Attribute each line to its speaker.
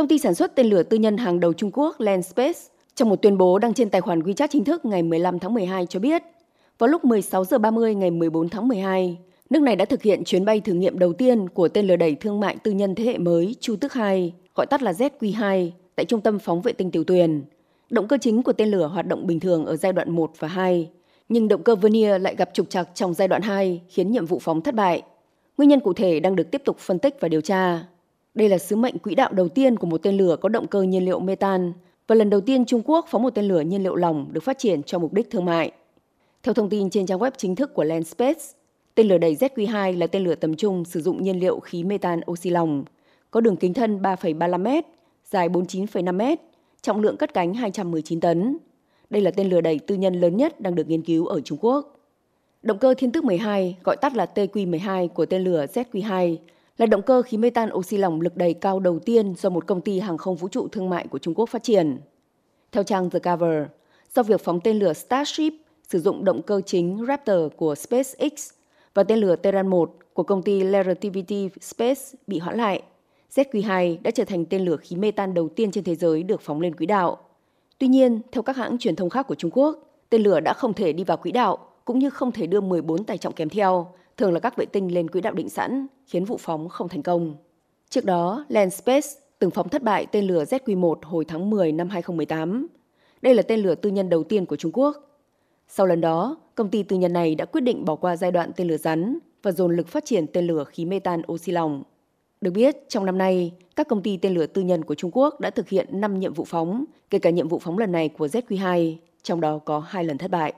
Speaker 1: Công ty sản xuất tên lửa tư nhân hàng đầu Trung Quốc Landspace trong một tuyên bố đăng trên tài khoản WeChat chính thức ngày 15 tháng 12 cho biết, vào lúc 16 giờ 30 ngày 14 tháng 12, nước này đã thực hiện chuyến bay thử nghiệm đầu tiên của tên lửa đẩy thương mại tư nhân thế hệ mới Chu Tước 2, gọi tắt là ZQ-2, tại trung tâm phóng vệ tinh Tiểu Tuyền. Động cơ chính của tên lửa hoạt động bình thường ở giai đoạn 1 và 2, nhưng động cơ vernier lại gặp trục trặc trong giai đoạn 2 khiến nhiệm vụ phóng thất bại. Nguyên nhân cụ thể đang được tiếp tục phân tích và điều tra. Đây là sứ mệnh quỹ đạo đầu tiên của một tên lửa có động cơ nhiên liệu metan và lần đầu tiên Trung Quốc phóng một tên lửa nhiên liệu lỏng được phát triển cho mục đích thương mại. Theo thông tin trên trang web chính thức của Landspace, tên lửa đẩy ZQ-2 là tên lửa tầm trung sử dụng nhiên liệu khí metan oxy lỏng, có đường kính thân 3,35 m, dài 49,5 m, trọng lượng cất cánh 219 tấn. Đây là tên lửa đẩy tư nhân lớn nhất đang được nghiên cứu ở Trung Quốc. Động cơ Thiên Tước 12, gọi tắt là TQ-12 của tên lửa ZQ-2, là động cơ khí metan oxy lỏng lực đầy cao đầu tiên do một công ty hàng không vũ trụ thương mại của Trung Quốc phát triển. Theo trang The Cover, sau việc phóng tên lửa Starship sử dụng động cơ chính Raptor của SpaceX và tên lửa Terran 1 của công ty Relativity Space bị hoãn lại, ZQ-2 đã trở thành tên lửa khí metan đầu tiên trên thế giới được phóng lên quỹ đạo. Tuy nhiên, theo các hãng truyền thông khác của Trung Quốc, tên lửa đã không thể đi vào quỹ đạo cũng như không thể đưa 14 tài trọng kèm theo, thường là các vệ tinh lên quỹ đạo định sẵn, khiến vụ phóng không thành công. Trước đó, Land Space từng phóng thất bại tên lửa ZQ-1 hồi tháng 10 năm 2018. Đây là tên lửa tư nhân đầu tiên của Trung Quốc. Sau lần đó, công ty tư nhân này đã quyết định bỏ qua giai đoạn tên lửa rắn và dồn lực phát triển tên lửa khí metan oxy lỏng. Được biết, trong năm nay, các công ty tên lửa tư nhân của Trung Quốc đã thực hiện 5 nhiệm vụ phóng, kể cả nhiệm vụ phóng lần này của ZQ-2, trong đó có hai lần thất bại.